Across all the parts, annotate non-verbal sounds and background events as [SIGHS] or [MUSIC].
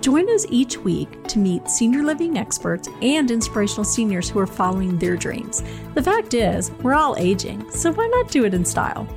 Join us each week to meet senior living experts and inspirational seniors who are following their dreams. The fact is, we're all aging, so why not do it in style?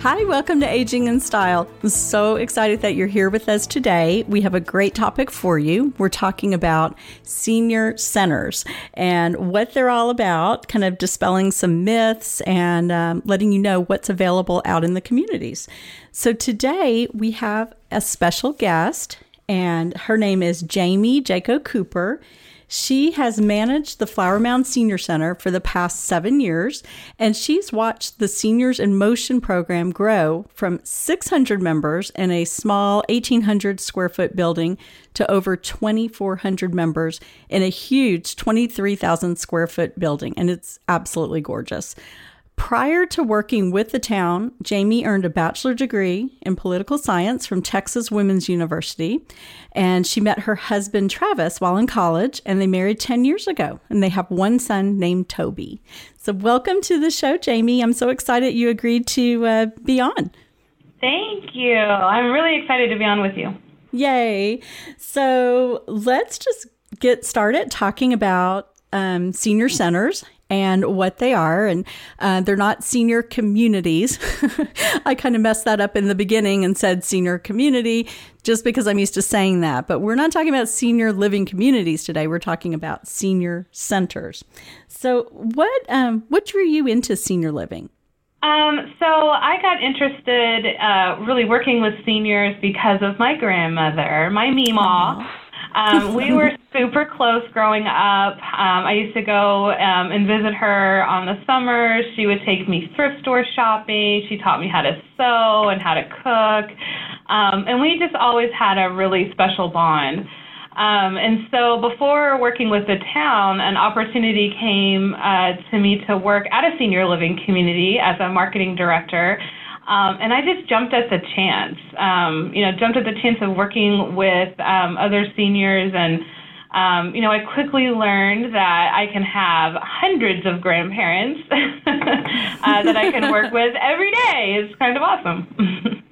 Hi, welcome to Aging in Style. I'm so excited that you're here with us today. We have a great topic for you. We're talking about senior centers and what they're all about, kind of dispelling some myths and um, letting you know what's available out in the communities. So today we have a special guest and her name is Jamie Jaco Cooper. She has managed the Flower Mound Senior Center for the past seven years, and she's watched the Seniors in Motion program grow from 600 members in a small 1,800 square foot building to over 2,400 members in a huge 23,000 square foot building, and it's absolutely gorgeous. Prior to working with the town, Jamie earned a bachelor degree in political science from Texas Women's University. And she met her husband, Travis, while in college, and they married 10 years ago. And they have one son named Toby. So, welcome to the show, Jamie. I'm so excited you agreed to uh, be on. Thank you. I'm really excited to be on with you. Yay. So, let's just get started talking about um, senior centers and what they are. And uh, they're not senior communities. [LAUGHS] I kind of messed that up in the beginning and said senior community just because I'm used to saying that. But we're not talking about senior living communities today. We're talking about senior centers. So, what um, what drew you into senior living? Um, so I got interested uh, really working with seniors because of my grandmother, my Meemaw. Um, we were [LAUGHS] super close growing up. Um, I used to go um, and visit her on the summers. She would take me thrift store shopping. She taught me how to sew and how to cook. Um, and we just always had a really special bond. Um, and so before working with the town, an opportunity came uh, to me to work at a senior living community as a marketing director. Um, and I just jumped at the chance, um, you know, jumped at the chance of working with um, other seniors. And, um, you know, I quickly learned that I can have hundreds of grandparents [LAUGHS] uh, that I can work with every day. It's kind of awesome.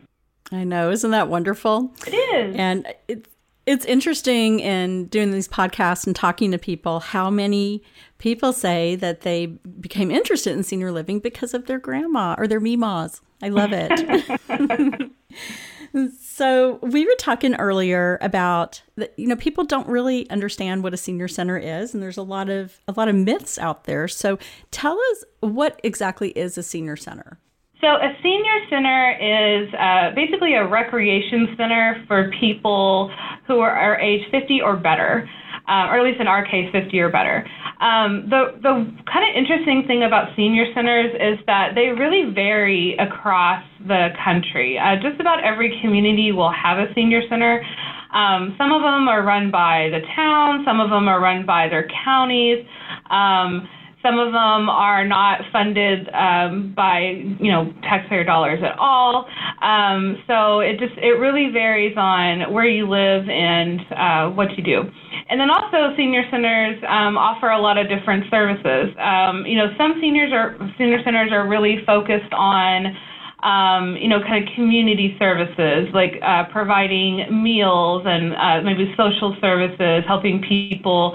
I know. Isn't that wonderful? It is. And it's, it's interesting in doing these podcasts and talking to people how many people say that they became interested in senior living because of their grandma or their meemaws. I love it. [LAUGHS] [LAUGHS] so we were talking earlier about that you know people don't really understand what a senior center is and there's a lot of a lot of myths out there. So tell us what exactly is a senior center? So, a senior center is uh, basically a recreation center for people who are, are age 50 or better, uh, or at least in our case, 50 or better. Um, the the kind of interesting thing about senior centers is that they really vary across the country. Uh, just about every community will have a senior center. Um, some of them are run by the town, some of them are run by their counties. Um, some of them are not funded um, by you know taxpayer dollars at all. Um, so it just it really varies on where you live and uh, what you do. And then also senior centers um, offer a lot of different services. Um, you know some seniors are senior centers are really focused on um, you know, kind of community services like uh, providing meals and uh, maybe social services, helping people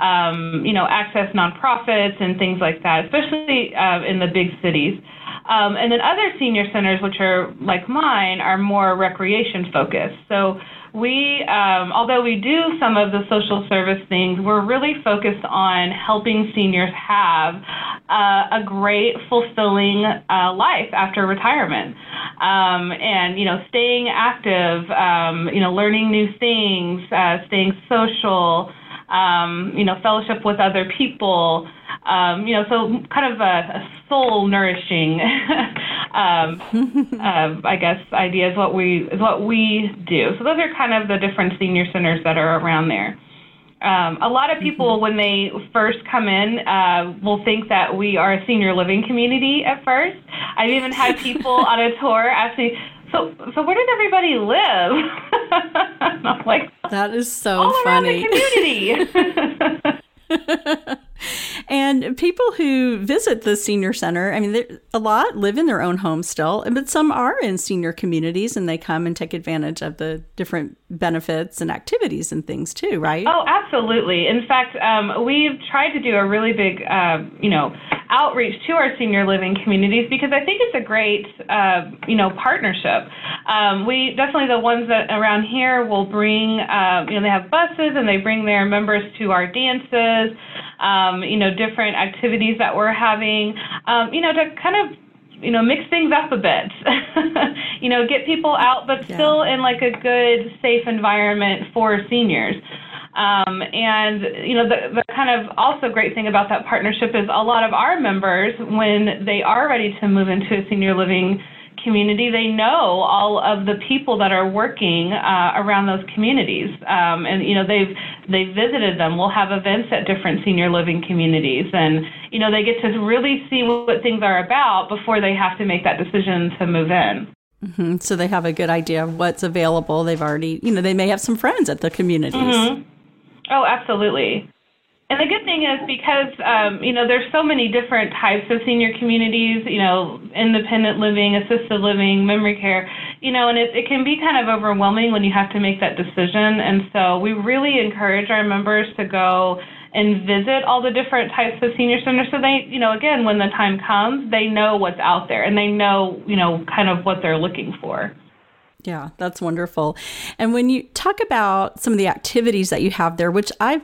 um, you know, access nonprofits and things like that, especially uh, in the big cities. Um, and then other senior centers, which are like mine, are more recreation focused. So we, um, although we do some of the social service things, we're really focused on helping seniors have uh, a great, fulfilling uh, life after retirement. Um, and, you know, staying active, um, you know, learning new things, uh, staying social, um, you know, fellowship with other people, um, you know, so kind of a, a soul nourishing, [LAUGHS] um, uh, [LAUGHS] I guess, idea is what we is what we do. So those are kind of the different senior centers that are around there. Um, a lot of people, mm-hmm. when they first come in, uh, will think that we are a senior living community at first. I've even had people [LAUGHS] on a tour ask me, so, so where does everybody live? [LAUGHS] I'm like, that is so all funny. Around the community. [LAUGHS] and people who visit the senior center, I mean, a lot live in their own homes still, but some are in senior communities and they come and take advantage of the different benefits and activities and things too, right? Oh, absolutely. In fact, um, we've tried to do a really big, uh, you know, outreach to our senior living communities because I think it's a great, uh, you know, partnership. Um, we definitely the ones that around here will bring, uh, you know, they have buses and they bring their members to our dances um, you know, different activities that we're having, um, you know, to kind of you know mix things up a bit [LAUGHS] you know get people out but yeah. still in like a good safe environment for seniors um, and you know the, the kind of also great thing about that partnership is a lot of our members when they are ready to move into a senior living community, they know all of the people that are working uh, around those communities, um, and you know they've they've visited them. We'll have events at different senior living communities, and you know they get to really see what things are about before they have to make that decision to move in. Mm-hmm. So they have a good idea of what's available. They've already, you know, they may have some friends at the communities. Mm-hmm. Oh, absolutely. And the good thing is because um, you know there's so many different types of senior communities, you know, independent living, assisted living, memory care, you know, and it, it can be kind of overwhelming when you have to make that decision. And so we really encourage our members to go and visit all the different types of senior centers so they, you know, again, when the time comes, they know what's out there and they know, you know, kind of what they're looking for. Yeah, that's wonderful. And when you talk about some of the activities that you have there, which I've,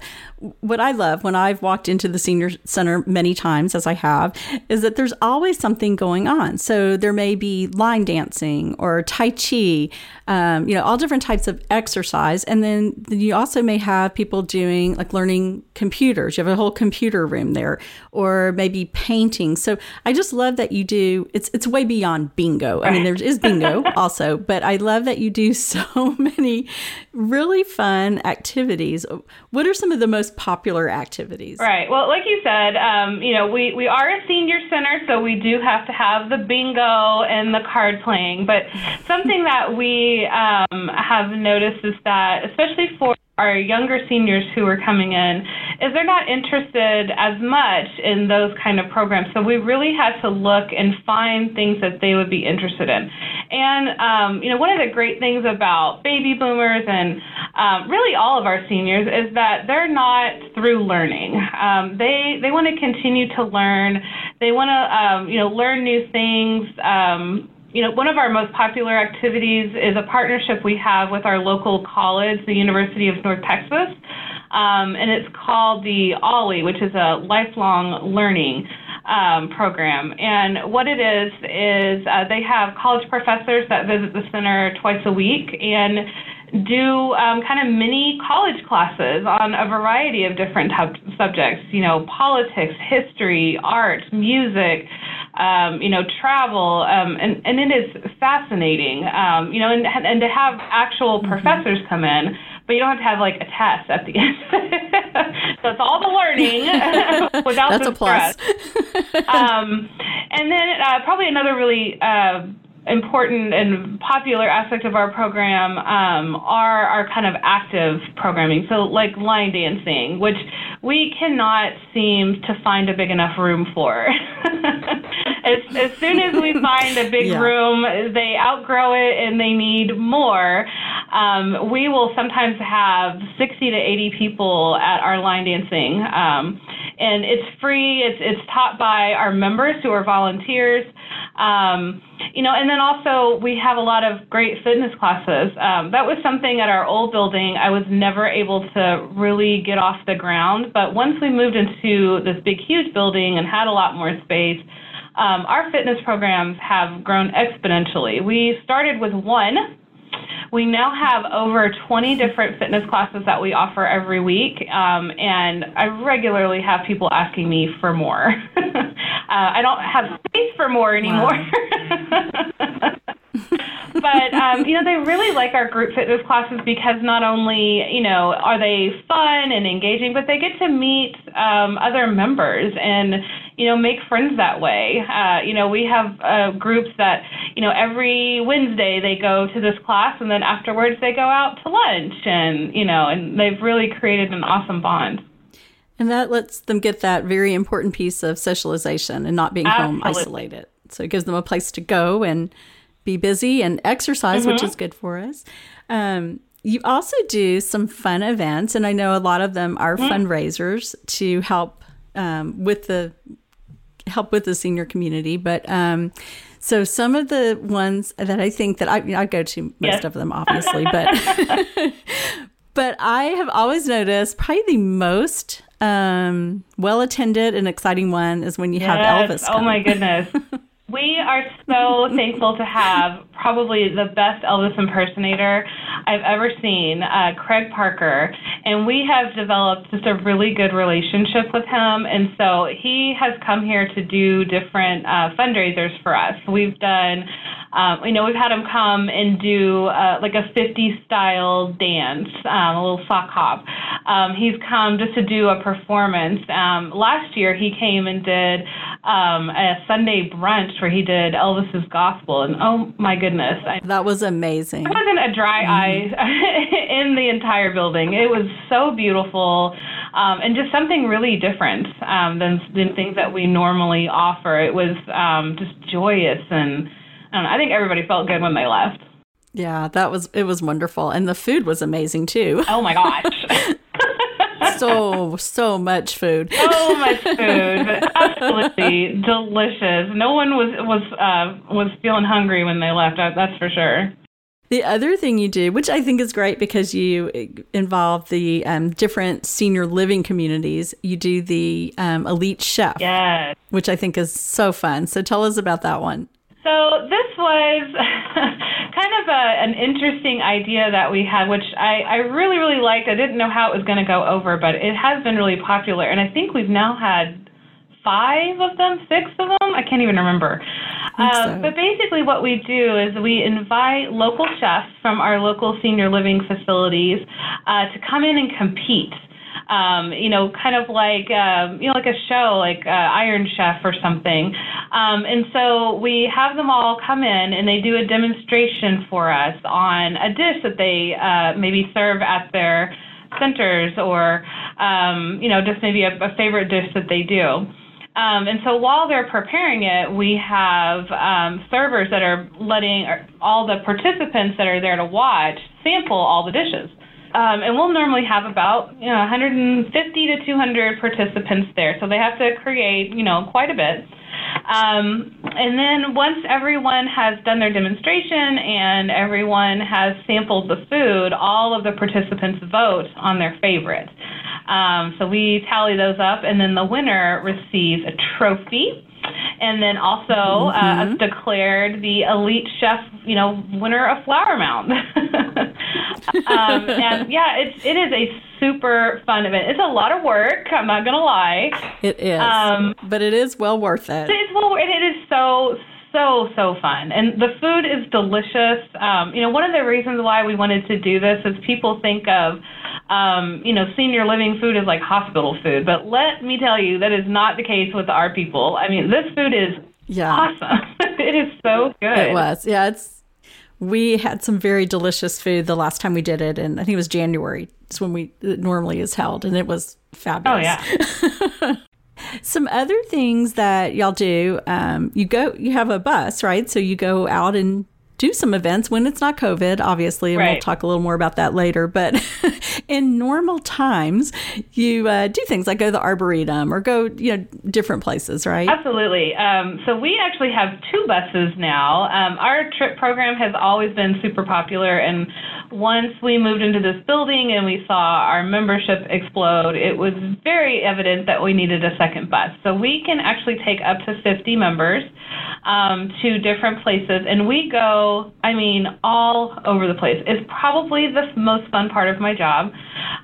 what I love when I've walked into the senior center many times, as I have, is that there's always something going on. So there may be line dancing or Tai Chi, um, you know, all different types of exercise. And then you also may have people doing like learning computers. You have a whole computer room there, or maybe painting. So I just love that you do, it's, it's way beyond bingo. I mean, there is bingo [LAUGHS] also, but I love that you do [LAUGHS] so many really fun activities. What are some of the most popular activities? Right. Well, like you said, um, you know, we, we are a senior center, so we do have to have the bingo and the card playing. But something that we um, have noticed is that, especially for our younger seniors who are coming in is they're not interested as much in those kind of programs. So we really had to look and find things that they would be interested in. And um, you know, one of the great things about baby boomers and um, really all of our seniors is that they're not through learning. Um, they they want to continue to learn. They want to um, you know learn new things. You know, one of our most popular activities is a partnership we have with our local college, the University of North Texas, um, and it's called the OLLI, which is a lifelong learning um, program. And what it is is uh, they have college professors that visit the center twice a week and do um, kind of mini college classes on a variety of different subjects, you know, politics, history, art, music, um, you know, travel, um, and, and it is fascinating, um, you know, and, and to have actual mm-hmm. professors come in, but you don't have to have like a test at the end. [LAUGHS] so it's all the learning [LAUGHS] without That's the stress. um, and then uh, probably another really uh, important and popular aspect of our program um, are our kind of active programming. So, like line dancing, which we cannot seem to find a big enough room for. [LAUGHS] as, as soon as we [LAUGHS] find a big yeah. room, they outgrow it and they need more. Um, we will sometimes have 60 to 80 people at our line dancing. Um, and it's free. It's it's taught by our members who are volunteers. Um, you know, and then also we have a lot of great fitness classes. Um, that was something at our old building I was never able to really get off the ground. But once we moved into this big, huge building and had a lot more space, um, our fitness programs have grown exponentially. We started with one we now have over 20 different fitness classes that we offer every week, um, and I regularly have people asking me for more. [LAUGHS] uh, I don't have space for more anymore. Wow. [LAUGHS] but um, you know, they really like our group fitness classes because not only you know are they fun and engaging, but they get to meet um, other members and you know make friends that way. Uh, you know, we have uh, groups that you know every Wednesday they go to this class and then afterwards they go out to lunch and you know and they've really created an awesome bond. And that lets them get that very important piece of socialization and not being Absolutely. home isolated. So it gives them a place to go and be busy and exercise, mm-hmm. which is good for us. Um, you also do some fun events, and I know a lot of them are mm-hmm. fundraisers to help um, with the help with the senior community. But um, so some of the ones that I think that I, I go to most yes. of them, obviously, but [LAUGHS] but I have always noticed probably the most um, well attended and exciting one is when you yes. have Elvis. Come. Oh my goodness. [LAUGHS] We are so thankful to have probably the best Elvis impersonator I've ever seen, uh, Craig Parker. And we have developed just a really good relationship with him. And so he has come here to do different uh, fundraisers for us. We've done um, you know, we've had him come and do uh, like a 50s style dance, um, a little sock hop. Um, he's come just to do a performance. Um, last year, he came and did um, a Sunday brunch where he did Elvis's gospel, and oh my goodness, I, that was amazing. There wasn't a dry mm-hmm. eye [LAUGHS] in the entire building. It was so beautiful. Um, and just something really different um, than, than things that we normally offer. It was um, just joyous and I think everybody felt good when they left. Yeah, that was it was wonderful, and the food was amazing too. Oh my gosh. [LAUGHS] so so much food. So much food, absolutely delicious. No one was was uh, was feeling hungry when they left. That's for sure. The other thing you do, which I think is great because you involve the um, different senior living communities, you do the um, elite chef. Yes. Which I think is so fun. So tell us about that one. So this was [LAUGHS] kind of a, an interesting idea that we had, which I, I really, really liked. I didn't know how it was going to go over, but it has been really popular. And I think we've now had five of them, six of them. I can't even remember. Um, so. But basically, what we do is we invite local chefs from our local senior living facilities uh, to come in and compete um, you know, kind of like um, you know, like a show, like uh, Iron Chef or something. Um, and so we have them all come in and they do a demonstration for us on a dish that they uh, maybe serve at their centers or um, you know, just maybe a, a favorite dish that they do. Um, and so while they're preparing it, we have um, servers that are letting all the participants that are there to watch sample all the dishes. Um, and we'll normally have about you know 150 to 200 participants there, so they have to create you know quite a bit. Um, and then once everyone has done their demonstration and everyone has sampled the food, all of the participants vote on their favorite. Um, so we tally those up, and then the winner receives a trophy and then also uh, mm-hmm. uh, declared the elite chef, you know, winner of Flower Mound. [LAUGHS] um, and yeah, it's it is a super fun event. It's a lot of work. I'm not gonna lie. It is, um, but it is well worth it. It's well, and it is so so so fun, and the food is delicious. Um, you know, one of the reasons why we wanted to do this is people think of um, you know, senior living food is like hospital food. But let me tell you, that is not the case with our people. I mean, this food is yeah. awesome. [LAUGHS] it is so good. It was. Yeah, it's we had some very delicious food the last time we did it, and I think it was January. It's when we it normally is held, and it was fabulous. Oh yeah. [LAUGHS] some other things that y'all do, um, you go, you have a bus, right? So you go out and do some events when it's not COVID, obviously, and right. we'll talk a little more about that later. But [LAUGHS] in normal times, you uh, do things like go to the Arboretum or go, you know, different places, right? Absolutely. Um, so we actually have two buses now. Um, our trip program has always been super popular, and once we moved into this building and we saw our membership explode, it was very evident that we needed a second bus. So we can actually take up to 50 members um, to different places, and we go, I mean, all over the place. It's probably the most fun part of my job.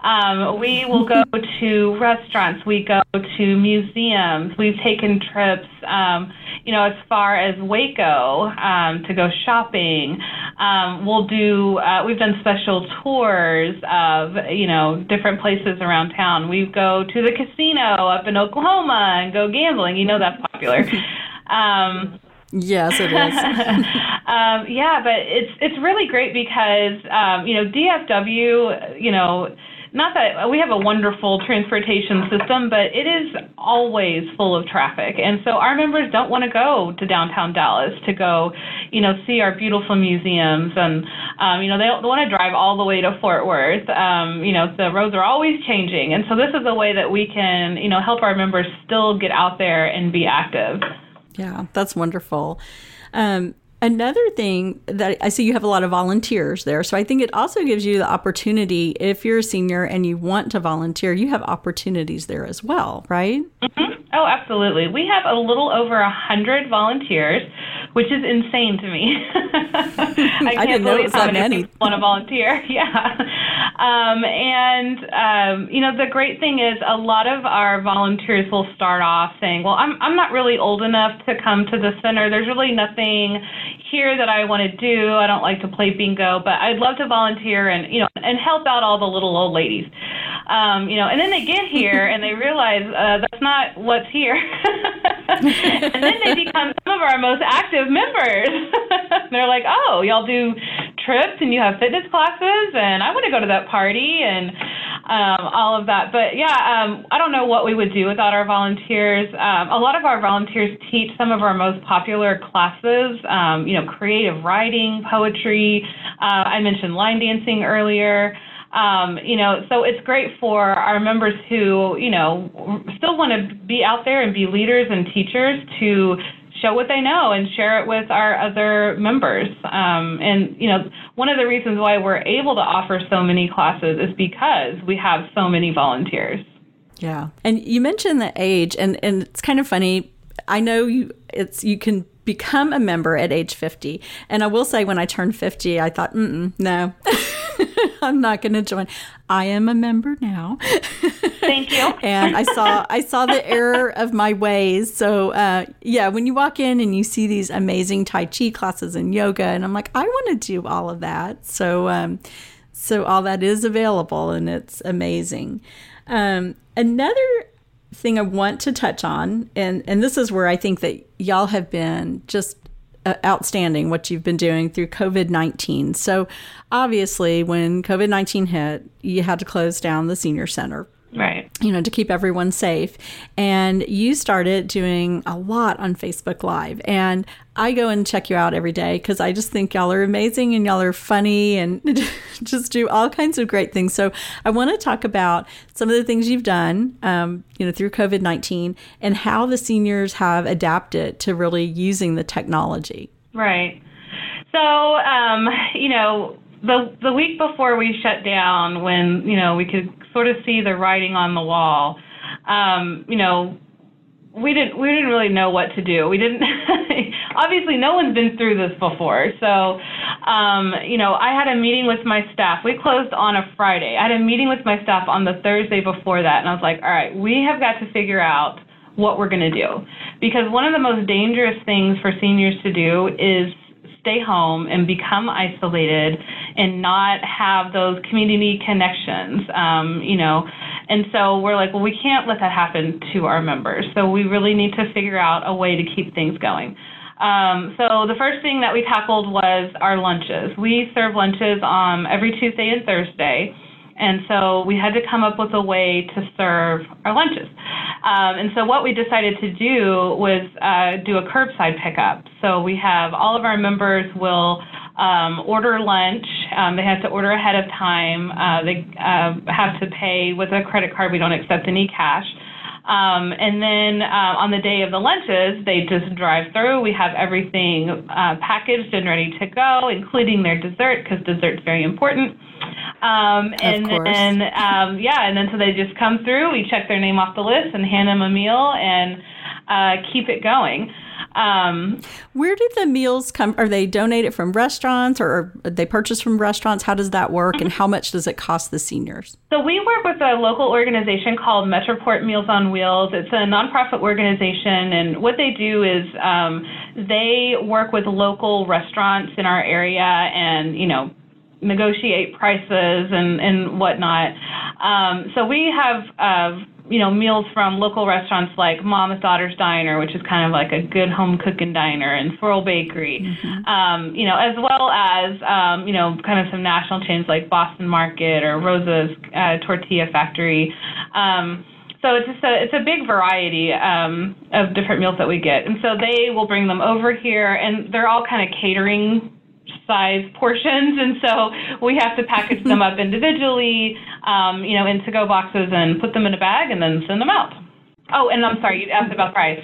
Um, we will go [LAUGHS] to restaurants, we go to museums, we've taken trips. Um, you know, as far as Waco um, to go shopping. Um, we'll do. Uh, we've done special tours of you know different places around town. We go to the casino up in Oklahoma and go gambling. You know that's popular. [LAUGHS] Um, Yes, it is. [LAUGHS] [LAUGHS] um, yeah, but it's it's really great because um, you know DFW, you know, not that we have a wonderful transportation system, but it is always full of traffic, and so our members don't want to go to downtown Dallas to go, you know, see our beautiful museums, and um, you know they don't want to drive all the way to Fort Worth. Um, you know, the roads are always changing, and so this is a way that we can, you know, help our members still get out there and be active. Yeah, that's wonderful. Um, another thing that I see you have a lot of volunteers there. So I think it also gives you the opportunity, if you're a senior and you want to volunteer, you have opportunities there as well, right? Mm-hmm. Oh, absolutely. We have a little over a hundred volunteers, which is insane to me. [LAUGHS] I can't I believe how many people want to volunteer. [LAUGHS] Yeah. Um, and, um, you know, the great thing is a lot of our volunteers will start off saying, well, I'm, I'm not really old enough to come to the center. There's really nothing here that I want to do. I don't like to play bingo, but I'd love to volunteer and, you know, and help out all the little old ladies. Um, you know, and then they get here and they realize uh, that's not what's here. [LAUGHS] and then they become some of our most active members. [LAUGHS] They're like, oh, y'all do trips and you have fitness classes, and I want to go to that party and um, all of that. But yeah, um, I don't know what we would do without our volunteers. Um, a lot of our volunteers teach some of our most popular classes, um, you know, creative writing, poetry. Uh, I mentioned line dancing earlier. Um, you know, so it's great for our members who, you know, still want to be out there and be leaders and teachers to show what they know and share it with our other members. Um, and, you know, one of the reasons why we're able to offer so many classes is because we have so many volunteers. Yeah. And you mentioned the age, and, and it's kind of funny. I know you it's you can become a member at age 50. And I will say when I turned 50, I thought, no. [LAUGHS] I'm not going to join. I am a member now. Thank you. [LAUGHS] and I saw I saw the error of my ways. So uh, yeah, when you walk in and you see these amazing Tai Chi classes and yoga, and I'm like, I want to do all of that. So um, so all that is available, and it's amazing. Um, another thing I want to touch on, and and this is where I think that y'all have been just uh, outstanding what you've been doing through COVID 19. So, obviously, when COVID 19 hit, you had to close down the senior center Right. You know, to keep everyone safe. And you started doing a lot on Facebook Live. And I go and check you out every day because I just think y'all are amazing and y'all are funny and [LAUGHS] just do all kinds of great things. So I want to talk about some of the things you've done, um, you know, through COVID 19 and how the seniors have adapted to really using the technology. Right. So, um, you know, the the week before we shut down, when you know we could sort of see the writing on the wall, um, you know, we didn't we didn't really know what to do. We didn't [LAUGHS] obviously no one's been through this before. So, um, you know, I had a meeting with my staff. We closed on a Friday. I had a meeting with my staff on the Thursday before that, and I was like, all right, we have got to figure out what we're going to do because one of the most dangerous things for seniors to do is stay home and become isolated and not have those community connections, um, you know. And so we're like, well, we can't let that happen to our members. So we really need to figure out a way to keep things going. Um, so the first thing that we tackled was our lunches. We serve lunches um, every Tuesday and Thursday. And so we had to come up with a way to serve our lunches. Um, and so what we decided to do was uh, do a curbside pickup. So we have all of our members will um, order lunch. Um, they have to order ahead of time. Uh, they uh, have to pay with a credit card. We don't accept any cash. Um, and then uh, on the day of the lunches, they just drive through. We have everything uh, packaged and ready to go, including their dessert, because dessert's very important. Um, and then, um, yeah, and then so they just come through. We check their name off the list and hand them a meal and uh, keep it going. Um, Where do the meals come? Are they donated from restaurants or are they purchased from restaurants? How does that work, and how much does it cost the seniors? So we work with a local organization called Metroport Meals on Wheels. It's a nonprofit organization, and what they do is um, they work with local restaurants in our area, and you know negotiate prices and and whatnot. Um, so we have. Uh, you know, meals from local restaurants like Mama's Daughter's Diner, which is kind of like a good home cooking diner, and Swirl Bakery, mm-hmm. um, you know, as well as, um, you know, kind of some national chains like Boston Market or Rosa's uh, Tortilla Factory. Um, so it's just a it's a big variety um, of different meals that we get, and so they will bring them over here, and they're all kind of catering size portions, and so we have to package them up individually, um, you know, in to-go boxes and put them in a bag and then send them out. Oh, and I'm sorry, you asked about price.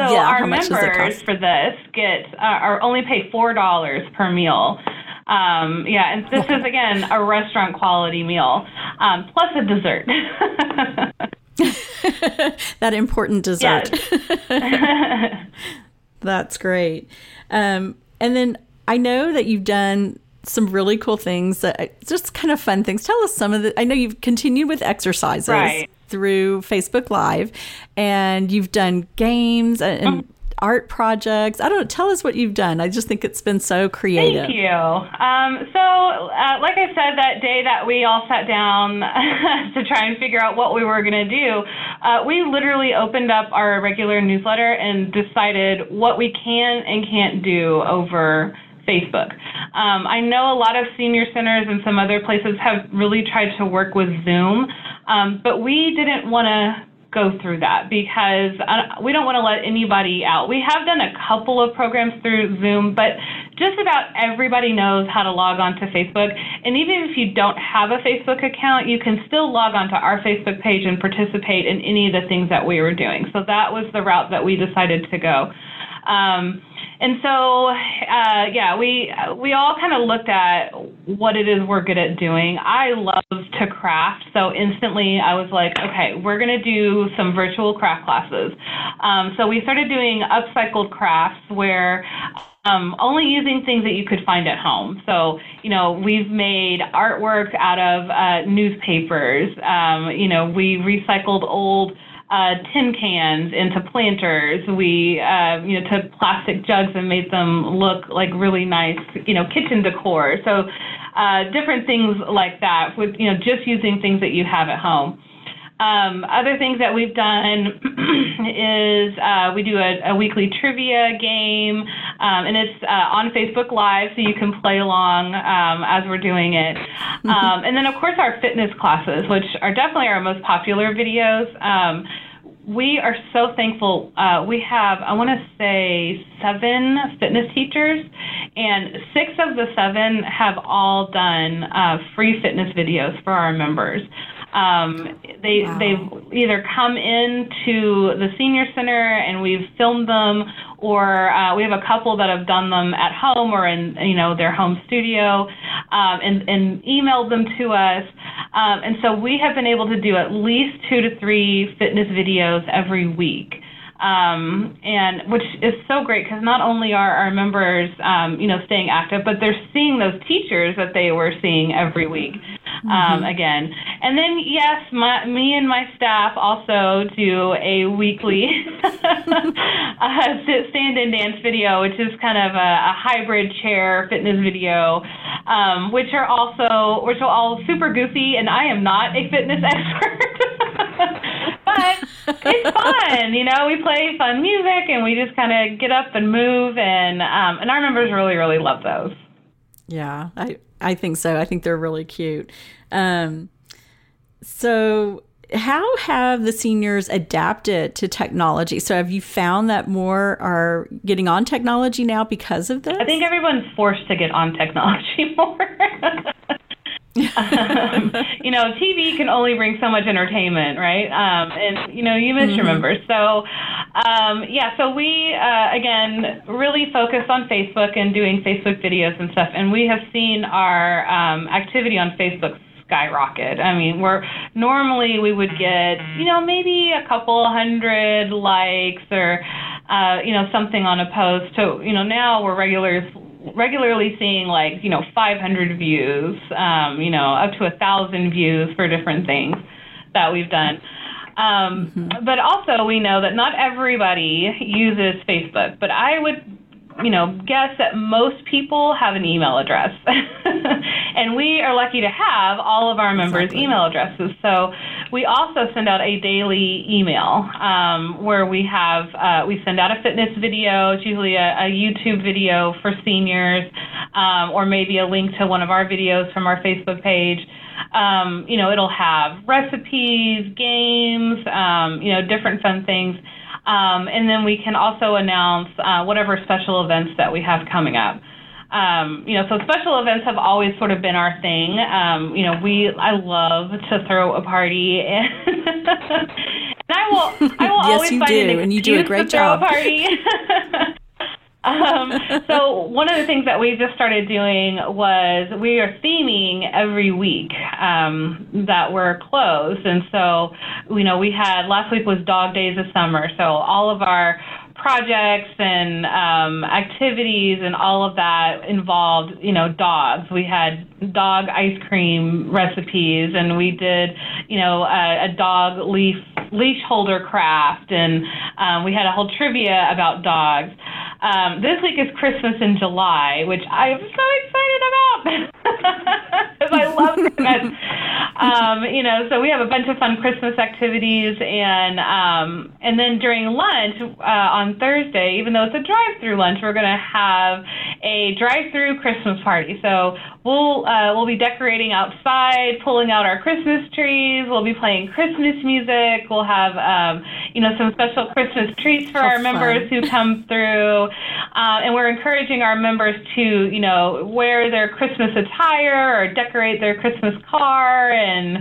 So yeah, our members for this get uh, are only pay four dollars per meal. Um, yeah, and this is again a restaurant quality meal um, plus a dessert. [LAUGHS] that important dessert. Yes. [LAUGHS] That's great. Um, and then I know that you've done some really cool things that just kind of fun things. Tell us some of the I know you've continued with exercises right. through Facebook Live and you've done games and, and mm-hmm. art projects. I don't know, tell us what you've done. I just think it's been so creative. Thank you. Um, so, uh, like I said, that day that we all sat down [LAUGHS] to try and figure out what we were going to do, uh, we literally opened up our regular newsletter and decided what we can and can't do over Facebook. Um, I know a lot of senior centers and some other places have really tried to work with Zoom, um, but we didn't want to go through that because uh, we don't want to let anybody out. We have done a couple of programs through Zoom, but just about everybody knows how to log on to Facebook. And even if you don't have a Facebook account, you can still log on to our Facebook page and participate in any of the things that we were doing. So that was the route that we decided to go. Um, and so, uh, yeah, we we all kind of looked at what it is we're good at doing. I love to craft, so instantly I was like, okay, we're gonna do some virtual craft classes. Um, so we started doing upcycled crafts where um, only using things that you could find at home. So, you know, we've made artwork out of uh, newspapers. Um, you know, we recycled old uh, tin cans into planters. We, uh, you know, took plastic jugs and made them look like really nice, you know, kitchen decor. So uh, different things like that with, you know, just using things that you have at home. Um, other things that we've done [CLEARS THROAT] is uh, we do a, a, weekly trivia game, um, and it's uh, on Facebook Live, so you can play along um, as we're doing it. Um, and then, of course, our fitness classes, which are definitely our most popular videos. Um, we are so thankful. Uh, we have, I want to say, seven fitness teachers, and six of the seven have all done uh, free fitness videos for our members. Um, they wow. they've either come into the senior center and we've filmed them, or uh, we have a couple that have done them at home or in you know their home studio, um, and and emailed them to us. Um, and so we have been able to do at least two to three fitness videos every week um, and which is so great because not only are our members, um, you know, staying active, but they're seeing those teachers that they were seeing every week um, mm-hmm. again. And then, yes, my, me and my staff also do a weekly [LAUGHS] uh, stand and dance video, which is kind of a, a hybrid chair fitness video, um, which are also which are all super goofy. And I am not a fitness [LAUGHS] expert [LAUGHS] but it's fun. You know, we play fun music and we just kind of get up and move, and um, and our members really really love those. Yeah, I I think so. I think they're really cute. Um, so how have the seniors adapted to technology? So have you found that more are getting on technology now because of this? I think everyone's forced to get on technology [LAUGHS] more um, [LAUGHS] you know, TV can only bring so much entertainment, right? Um, and you know, you miss mm-hmm. So, um, yeah. So we uh, again really focus on Facebook and doing Facebook videos and stuff, and we have seen our um, activity on Facebook skyrocket. I mean, we're normally we would get you know maybe a couple hundred likes or uh, you know, something on a post. So, you know, now we're regulars regularly seeing like you know 500 views, um, you know, up to a thousand views for different things that we've done. Um, mm-hmm. But also, we know that not everybody uses Facebook. But I would you know, guess that most people have an email address. [LAUGHS] and we are lucky to have all of our members' exactly. email addresses. So we also send out a daily email um, where we have, uh, we send out a fitness video. It's usually a, a YouTube video for seniors um, or maybe a link to one of our videos from our Facebook page. Um, you know, it'll have recipes, games, um, you know, different fun things. Um, and then we can also announce uh, whatever special events that we have coming up. Um, you know, so special events have always sort of been our thing. Um, you know, we I love to throw a party, and, [LAUGHS] and I will I will [LAUGHS] yes, always you find do, an and you do a great job. a party. [LAUGHS] um, so [LAUGHS] one of the things that we just started doing was we are theming every week um, that we're closed, and so you know we had last week was Dog Days of Summer, so all of our projects and um, activities and all of that involved, you know, dogs. We had dog ice cream recipes, and we did, you know, a, a dog leaf leash holder craft, and um, we had a whole trivia about dogs. Um, this week is Christmas in July, which I am so excited about [LAUGHS] because I love Christmas. [LAUGHS] um, you know, so we have a bunch of fun Christmas activities, and um, and then during lunch uh, on Thursday, even though it's a drive-through lunch, we're going to have a drive-through Christmas party. So we'll uh, we'll be decorating outside, pulling out our Christmas trees. We'll be playing Christmas music. We'll have um, you know some special Christmas treats for our fun. members who come through, uh, and we're encouraging our members to you know wear their Christmas attire or decorate their Christmas car, and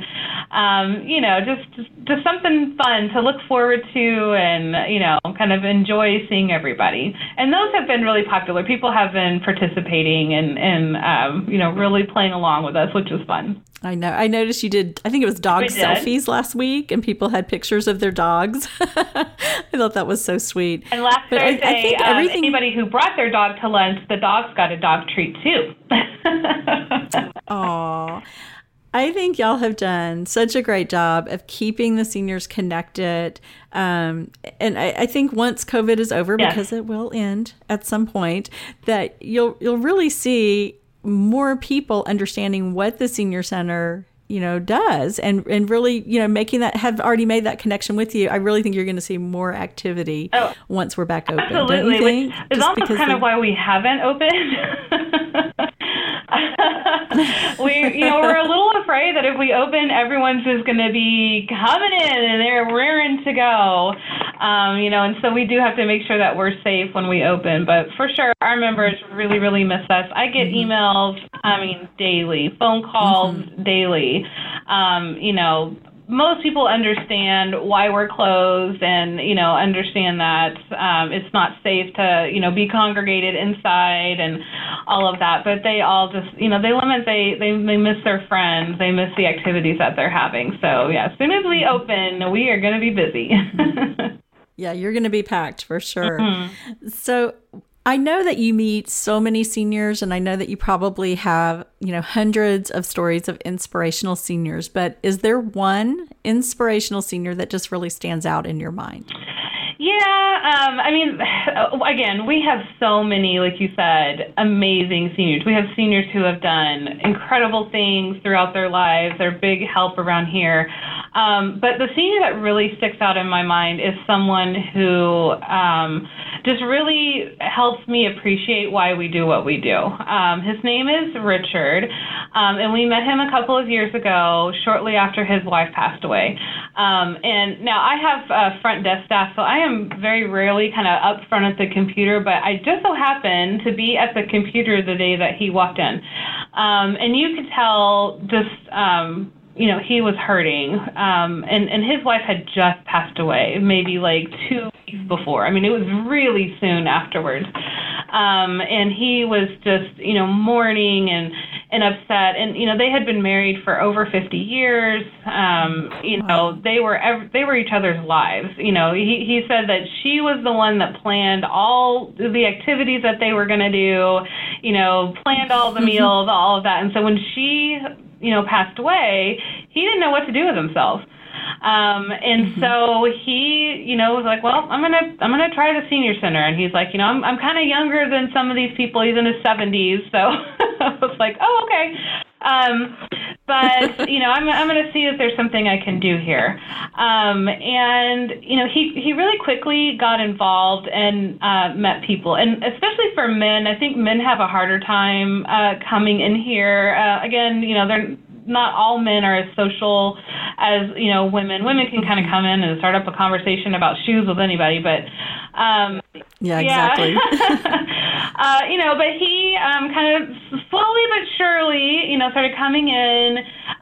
um, you know just just something fun to look forward to, and you know kind of enjoy seeing everybody. And those have been really popular. People have been participating and and um, you know really playing along with us, which was fun. I know. I noticed you did. I think it was dog selfies last week, and people had pictures of their dogs. [LAUGHS] I thought that was so sweet. And last but Thursday, I, I think um, everything... anybody who brought their dog to lunch, the dogs got a dog treat too. [LAUGHS] Aw. I think y'all have done such a great job of keeping the seniors connected. Um, and I, I, think once COVID is over, yes. because it will end at some point, that you'll you'll really see more people understanding what the senior center you know does and and really you know making that have already made that connection with you i really think you're going to see more activity oh, once we're back open absolutely it's also kind of why we haven't opened [LAUGHS] [LAUGHS] we, you know, we're a little afraid that if we open, everyone's just going to be coming in and they're raring to go. Um, you know, and so we do have to make sure that we're safe when we open. But for sure, our members really, really miss us. I get mm-hmm. emails, I mean, daily, phone calls mm-hmm. daily. Um, you know, most people understand why we're closed and you know understand that um, it's not safe to you know be congregated inside and all of that. But they all just you know they limit they they, they miss their friends. They miss the activities that they're having. So yeah as soon as we open we are going to be busy. [LAUGHS] Yeah you're going to be packed for sure. Mm-hmm. so I know that you meet so many seniors, and I know that you probably have, you know, hundreds of stories of inspirational seniors, but is there one inspirational senior that just really stands out in your mind? Yeah, um, I mean, [SIGHS] again, we have so many, like you said, amazing seniors. We have seniors who have done incredible things throughout their lives. They're big help around here. Um, but the senior that really sticks out in my mind is someone who um, just really helps me appreciate why we do what we do. Um, his name is Richard, um, and we met him a couple of years ago, shortly after his wife passed away. Um, and now I have front desk staff, so I am very rarely kind of up front at the computer, but I just so happened to be at the computer the day that he walked in. Um, and you could tell just um, you know, he was hurting. Um, and, and his wife had just passed away, maybe like two weeks before. I mean, it was really soon afterwards. Um, and he was just, you know, mourning and, and upset. And you know, they had been married for over 50 years. Um, you know, they were ev- they were each other's lives. You know, he he said that she was the one that planned all the activities that they were going to do. You know, planned all the [LAUGHS] meals, all of that. And so when she you know passed away, he didn't know what to do with himself. Um, and mm-hmm. so he, you know, was like, well, I'm gonna, I'm gonna try the senior center. And he's like, you know, I'm, I'm kind of younger than some of these people. He's in his 70s, so [LAUGHS] I was like, oh, okay. Um, but [LAUGHS] you know, I'm, I'm going to see if there's something I can do here. Um, and you know, he he really quickly got involved and uh, met people, and especially for men, I think men have a harder time uh, coming in here. Uh, again, you know, they're not all men are as social as you know women. Women can kind of come in and start up a conversation about shoes with anybody, but um, yeah, exactly. [LAUGHS] uh, you know, but he um, kind of slowly but surely, you know, started coming in,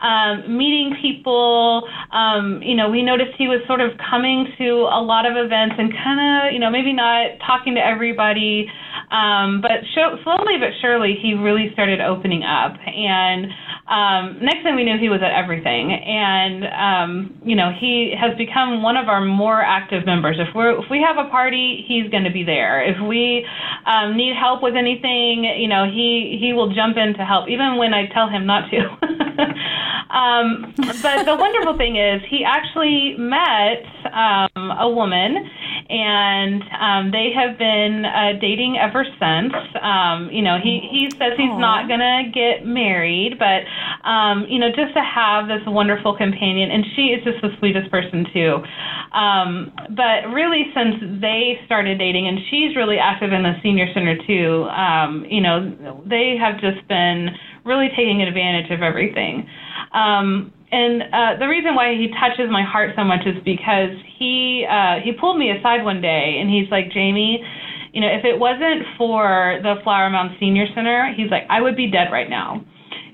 um, meeting people. Um, you know, we noticed he was sort of coming to a lot of events and kind of, you know, maybe not talking to everybody. Um, but show, slowly but surely, he really started opening up. And um, next thing we knew, he was at everything. And, um, you know, he has become one of our more active members. If, we're, if we have a party, he's going to be there. If we um, need help with anything, you know, he, he will jump in to help, even when I tell him not to. [LAUGHS] um, but the wonderful thing is, he actually met um, a woman and um, they have been uh, dating ever since. Um, you know, he he says he's Aww. not gonna get married, but um, you know, just to have this wonderful companion, and she is just the sweetest person too. Um, but really, since they started dating, and she's really active in the senior center too. Um, you know, they have just been really taking advantage of everything. Um, and uh, the reason why he touches my heart so much is because he uh, he pulled me aside one day and he's like, Jamie, you know, if it wasn't for the Flower Mound Senior Center, he's like, I would be dead right now.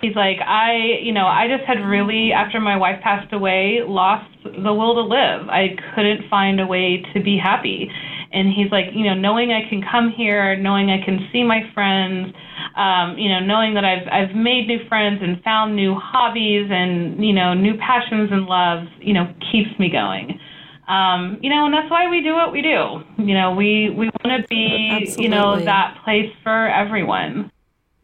He's like, I, you know, I just had really, after my wife passed away, lost the will to live. I couldn't find a way to be happy. And he's like, you know, knowing I can come here, knowing I can see my friends, um, you know, knowing that I've I've made new friends and found new hobbies and you know new passions and loves, you know, keeps me going. Um, you know, and that's why we do what we do. You know, we we want to be, Absolutely. you know, that place for everyone.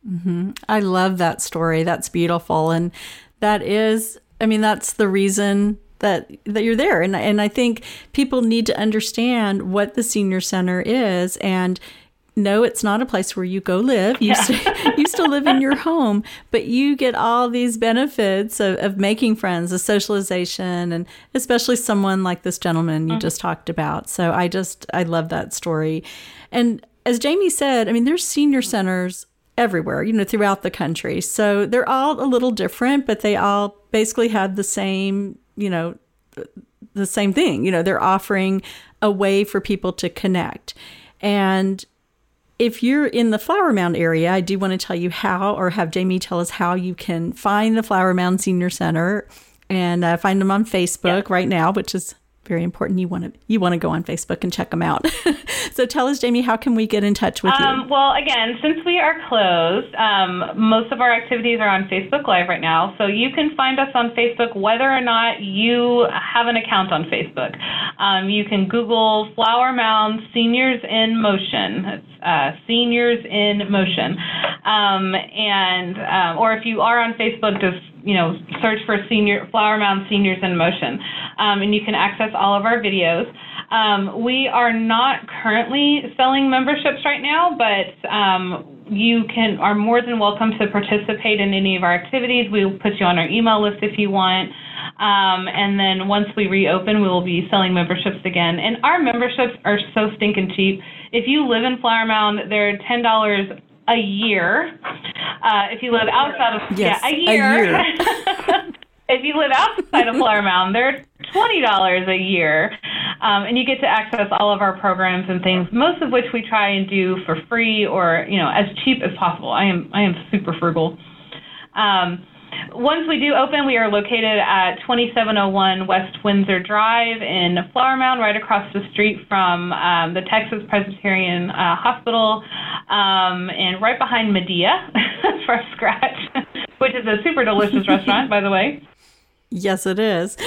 Mm-hmm. I love that story. That's beautiful, and that is, I mean, that's the reason that that you're there and and I think people need to understand what the senior center is and no, it's not a place where you go live. You, yeah. st- [LAUGHS] you still live in your home, but you get all these benefits of, of making friends, the socialization, and especially someone like this gentleman you mm-hmm. just talked about. So I just, I love that story. And as Jamie said, I mean, there's senior centers everywhere, you know, throughout the country. So they're all a little different, but they all basically have the same, you know, the same thing. You know, they're offering a way for people to connect. And if you're in the Flower Mound area, I do want to tell you how, or have Jamie tell us how you can find the Flower Mound Senior Center and uh, find them on Facebook right now, which is very important. You want to you want to go on Facebook and check them out. [LAUGHS] so tell us, Jamie, how can we get in touch with um, you? Well, again, since we are closed, um, most of our activities are on Facebook Live right now. So you can find us on Facebook whether or not you have an account on Facebook. Um, you can Google Flower Mound Seniors in Motion. It's uh, Seniors in Motion, um, and um, or if you are on Facebook, just you know, search for senior Flower Mound Seniors in Motion, um, and you can access all of our videos. Um, we are not currently selling memberships right now, but um, you can are more than welcome to participate in any of our activities. We will put you on our email list if you want. Um, and then once we reopen, we will be selling memberships again. And our memberships are so stinking cheap. If you live in Flower Mound, they're ten dollars a year. Uh, if you live outside of yes, yeah, a year. A year. [LAUGHS] if you live outside of Flower Mound, they're twenty dollars a year, um, and you get to access all of our programs and things, most of which we try and do for free or you know as cheap as possible. I am I am super frugal. Um, once we do open, we are located at 2701 West Windsor Drive in Flower Mound, right across the street from um, the Texas Presbyterian uh, Hospital, um, and right behind Mi Dia [LAUGHS] for scratch. [LAUGHS] which is a super delicious restaurant, by the way. Yes, it is. [LAUGHS]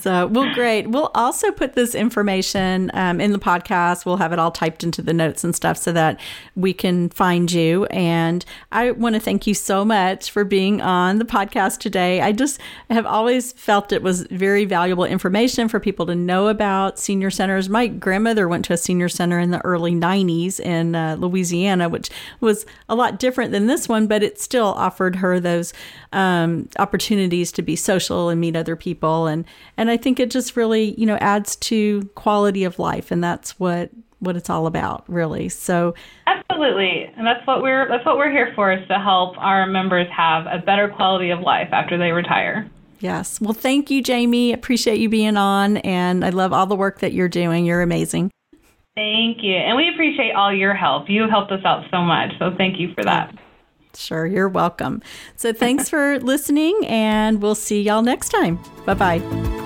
so, well, great. We'll also put this information um, in the podcast. We'll have it all typed into the notes and stuff so that we can find you. And I want to thank you so much for being on the podcast today. I just have always felt it was very valuable information for people to know about senior centers. My grandmother went to a senior center in the early 90s in uh, Louisiana, which was a lot different than this one, but it still offered her those. Um, um, opportunities to be social and meet other people, and and I think it just really you know adds to quality of life, and that's what what it's all about, really. So absolutely, and that's what we're that's what we're here for is to help our members have a better quality of life after they retire. Yes. Well, thank you, Jamie. Appreciate you being on, and I love all the work that you're doing. You're amazing. Thank you. And we appreciate all your help. You helped us out so much. So thank you for that. Sure, you're welcome. So thanks for listening, and we'll see y'all next time. Bye bye.